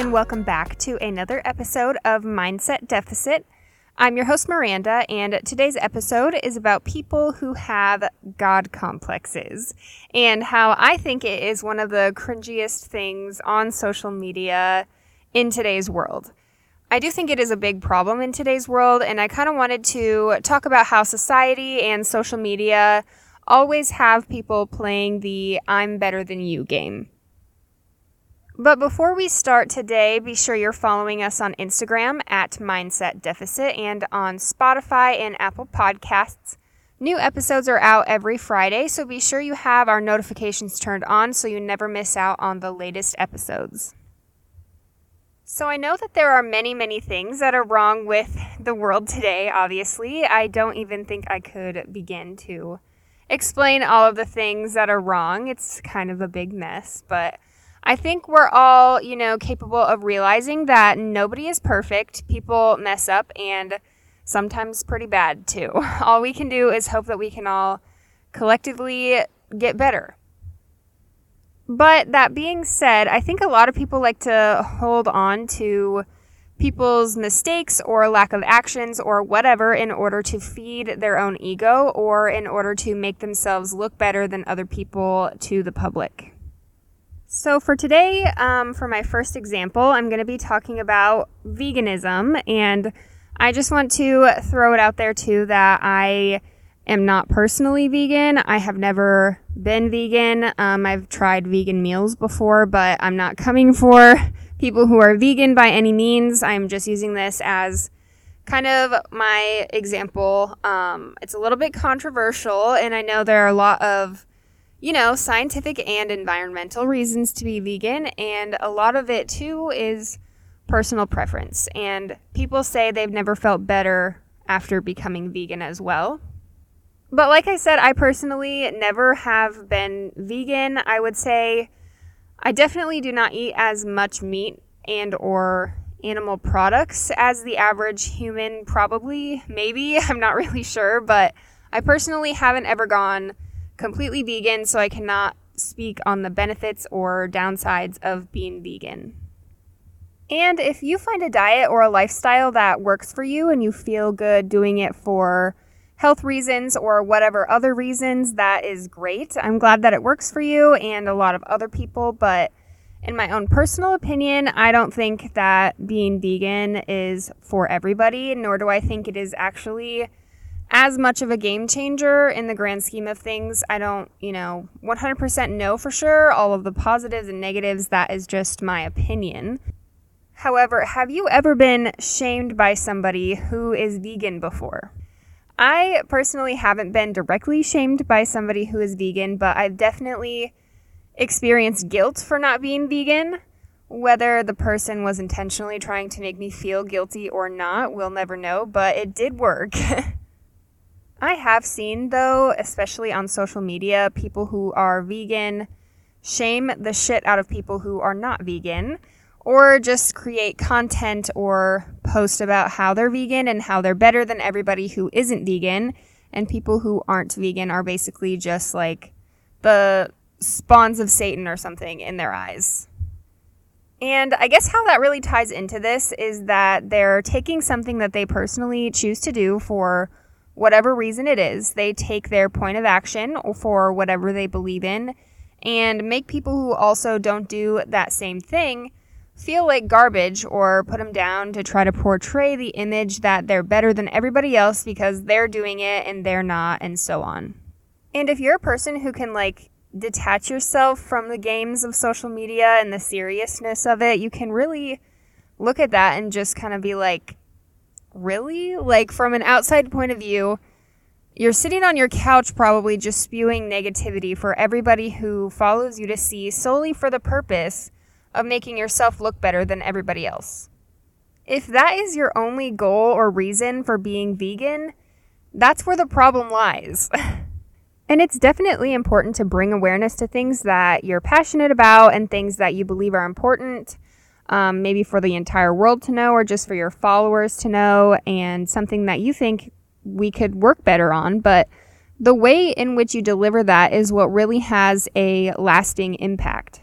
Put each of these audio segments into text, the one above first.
And welcome back to another episode of Mindset Deficit. I'm your host, Miranda, and today's episode is about people who have God complexes and how I think it is one of the cringiest things on social media in today's world. I do think it is a big problem in today's world, and I kind of wanted to talk about how society and social media always have people playing the I'm better than you game. But before we start today, be sure you're following us on Instagram at Mindset Deficit and on Spotify and Apple Podcasts. New episodes are out every Friday, so be sure you have our notifications turned on so you never miss out on the latest episodes. So, I know that there are many, many things that are wrong with the world today, obviously. I don't even think I could begin to explain all of the things that are wrong. It's kind of a big mess, but I think we're all, you know, capable of realizing that nobody is perfect. People mess up and sometimes pretty bad too. All we can do is hope that we can all collectively get better. But that being said, I think a lot of people like to hold on to people's mistakes or lack of actions or whatever in order to feed their own ego or in order to make themselves look better than other people to the public. So, for today, um, for my first example, I'm going to be talking about veganism. And I just want to throw it out there too that I am not personally vegan. I have never been vegan. Um, I've tried vegan meals before, but I'm not coming for people who are vegan by any means. I'm just using this as kind of my example. Um, it's a little bit controversial, and I know there are a lot of you know, scientific and environmental reasons to be vegan, and a lot of it too is personal preference. And people say they've never felt better after becoming vegan as well. But like I said, I personally never have been vegan. I would say I definitely do not eat as much meat and or animal products as the average human probably maybe i'm not really sure but i personally haven't ever gone completely vegan, so I cannot speak on the benefits or downsides of being vegan. And if you find a diet or a lifestyle that works for you and you feel good doing it for health reasons or whatever other reasons, that is great. I'm glad that it works for you and a lot of other people, but in my own personal opinion, I don't think that being vegan is for everybody, nor do I think it is actually as much of a game changer in the grand scheme of things. I don't, you know, 100% know for sure all of the positives and negatives. That is just my opinion. However, have you ever been shamed by somebody who is vegan before? I personally haven't been directly shamed by somebody who is vegan, but I've definitely experienced guilt for not being vegan. Whether the person was intentionally trying to make me feel guilty or not, we'll never know, but it did work. I have seen, though, especially on social media, people who are vegan shame the shit out of people who are not vegan, or just create content or post about how they're vegan and how they're better than everybody who isn't vegan. And people who aren't vegan are basically just like the spawns of Satan or something in their eyes. And I guess how that really ties into this is that they're taking something that they personally choose to do for whatever reason it is, they take their point of action for whatever they believe in and make people who also don't do that same thing feel like garbage or put them down to try to portray the image that they're better than everybody else because they're doing it and they're not, and so on. And if you're a person who can like detach yourself from the games of social media and the seriousness of it, you can really look at that and just kind of be like, really? Like, from an outside point of view, you're sitting on your couch probably just spewing negativity for everybody who follows you to see solely for the purpose of making yourself look better than everybody else. If that is your only goal or reason for being vegan, that's where the problem lies. and it's definitely important to bring awareness to things that you're passionate about and things that you believe are important um, maybe for the entire world to know or just for your followers to know, and something that you think we could work better on. But the way in which you deliver that is what really has a lasting impact.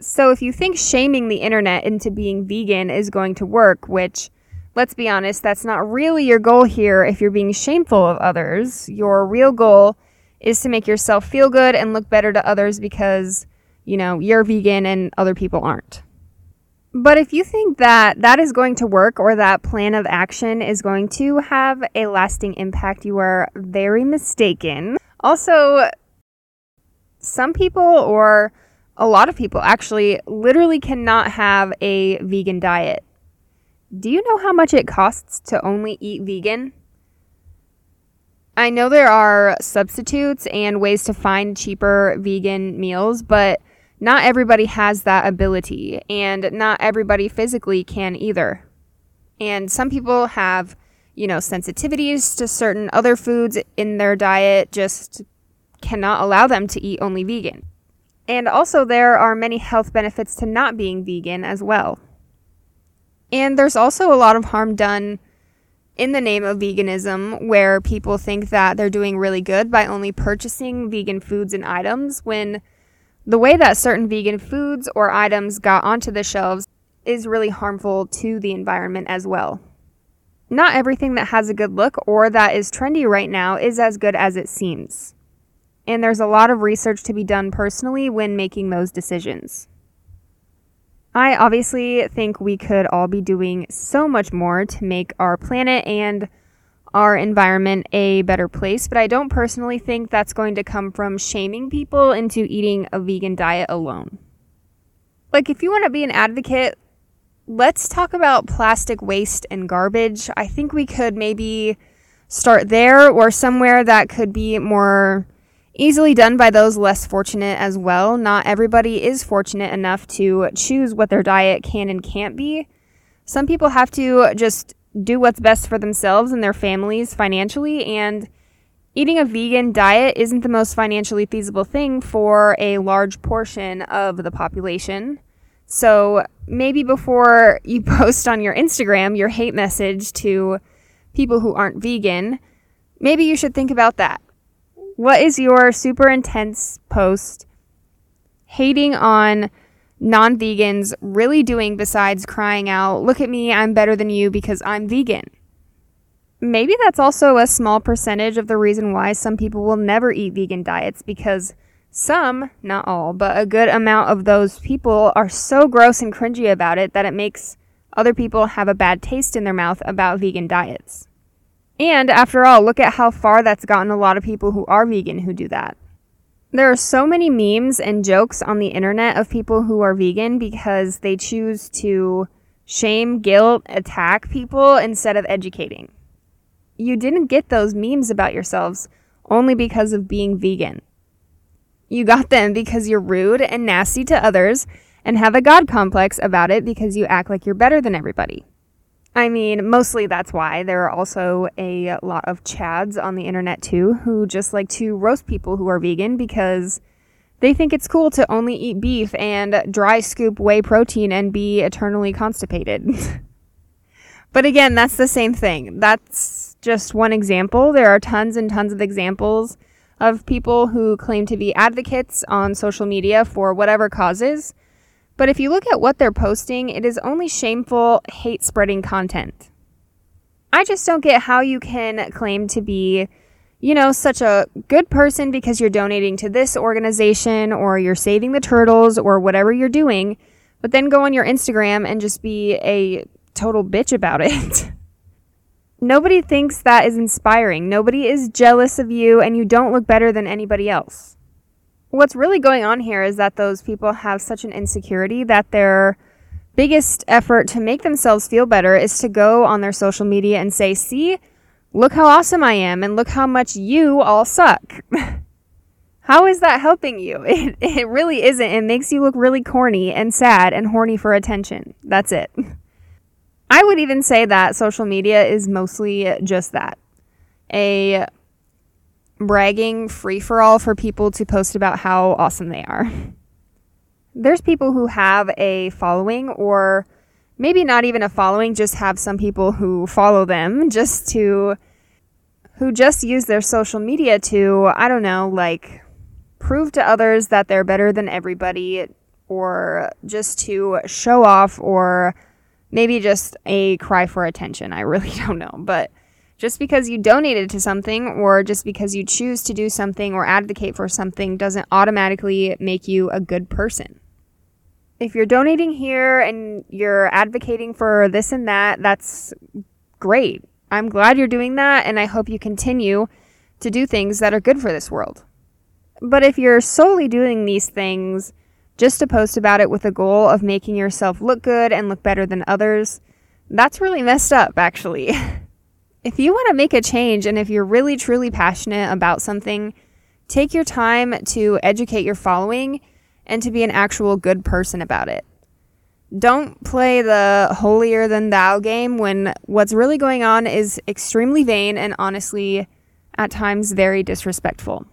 So if you think shaming the internet into being vegan is going to work, which let's be honest, that's not really your goal here if you're being shameful of others. Your real goal is to make yourself feel good and look better to others because, you know, you're vegan and other people aren't. But if you think that that is going to work or that plan of action is going to have a lasting impact, you are very mistaken. Also, some people or a lot of people actually literally cannot have a vegan diet. Do you know how much it costs to only eat vegan? I know there are substitutes and ways to find cheaper vegan meals, but not everybody has that ability, and not everybody physically can either. And some people have, you know, sensitivities to certain other foods in their diet, just cannot allow them to eat only vegan. And also, there are many health benefits to not being vegan as well. And there's also a lot of harm done in the name of veganism where people think that they're doing really good by only purchasing vegan foods and items when the way that certain vegan foods or items got onto the shelves is really harmful to the environment as well. Not everything that has a good look or that is trendy right now is as good as it seems. And there's a lot of research to be done personally when making those decisions. I obviously think we could all be doing so much more to make our planet and our environment a better place, but I don't personally think that's going to come from shaming people into eating a vegan diet alone. Like, if you want to be an advocate, let's talk about plastic waste and garbage. I think we could maybe start there or somewhere that could be more easily done by those less fortunate as well. Not everybody is fortunate enough to choose what their diet can and can't be. Some people have to just do what's best for themselves and their families financially. And eating a vegan diet isn't the most financially feasible thing for a large portion of the population. So maybe before you post on your Instagram your hate message to people who aren't vegan, maybe you should think about that. What is your super intense post hating on non vegans really doing besides crying out, look at me, I'm better than you because I'm vegan? Maybe that's also a small percentage of the reason why some people will never eat vegan diets because some, not all, but a good amount of those people are so gross and cringy about it that it makes other people have a bad taste in their mouth about vegan diets. And after all, look at how far that's gotten a lot of people who are vegan who do that. There are so many memes and jokes on the internet of people who are vegan because they choose to shame, guilt, attack people instead of educating. You didn't get those memes about yourselves only because of being vegan. You got them because you're rude and nasty to others and have a God complex about it because you act like you're better than everybody. I mean, mostly that's why. There are also a lot of Chads on the internet too who just like to roast people who are vegan because they think it's cool to only eat beef and dry scoop whey protein and be eternally constipated. but again, that's the same thing. That's just one example. There are tons and tons of examples of people who claim to be advocates on social media for whatever causes but if you look at what they're posting, it is only shameful, hate spreading content. I just don't get how you can claim to be, you know, such a good person because you're donating to this organization or you're saving the turtles or whatever you're doing, but then go on your Instagram and just be a total bitch about it. Nobody thinks that is inspiring. Nobody is jealous of you, and you don't look better than anybody else what's really going on here is that those people have such an insecurity that their biggest effort to make themselves feel better is to go on their social media and say, See, look how awesome I am, and look how much you all suck. how is that helping you? It, it really isn't. It makes you look really corny and sad and horny for attention. That's it. I would even say that social media is mostly just that a bragging free for all for people to post about how awesome they are. There's people who have a following, or maybe not even a following, just have some people who follow them just to, who just use their social media to, I don't know, like prove to others that they're better than everybody, or just to show off or maybe just a cry for attention. I really don't know. But just because you donated to something or just because you choose to do something or advocate for something doesn't automatically make you a good person. If you're donating here and you're advocating for this and that, that's great. I'm glad you're doing that, and I hope you continue to do things that are good for this world. But if you're solely doing these things just to post about it with the goal of making yourself look good and look better than others, that's really messed up, actually. if you want to make a change and if you're really truly passionate about something, take your time to educate your following and to be an actual good person about it. Don't play the holier than thou game when what's really going on is extremely vain and honestly, at times, very disrespectful.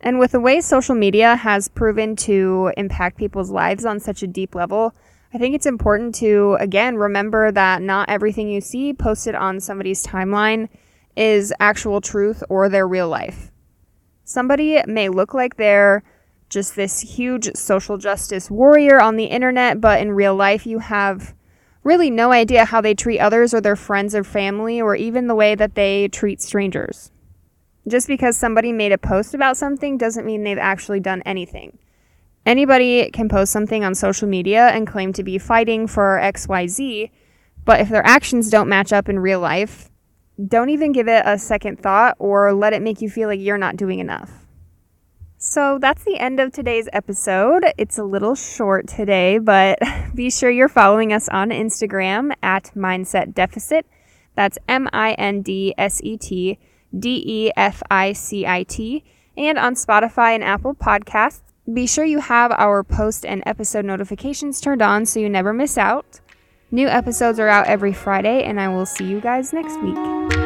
And with the way social media has proven to impact people's lives on such a deep level, I think it's important to, again, remember that not everything you see posted on somebody's timeline is actual truth or their real life. Somebody may look like they're just this huge social justice warrior on the internet, but in real life, you have really no idea how they treat others or their friends or family, or even the way that they treat strangers. Just because somebody made a post about something doesn't mean they've actually done anything. Anybody can post something on social media and claim to be fighting for XYZ, but if their actions don't match up in real life, don't even give it a second thought or let it make you feel like you're not doing enough. So that's the end of today's episode. It's a little short today, but be sure you're following us on Instagram at Mindset Deficit. That's M I N D S E T D E F I C I T, and on Spotify and Apple Podcasts. Be sure you have our post and episode notifications turned on so you never miss out. New episodes are out every Friday, and I will see you guys next week.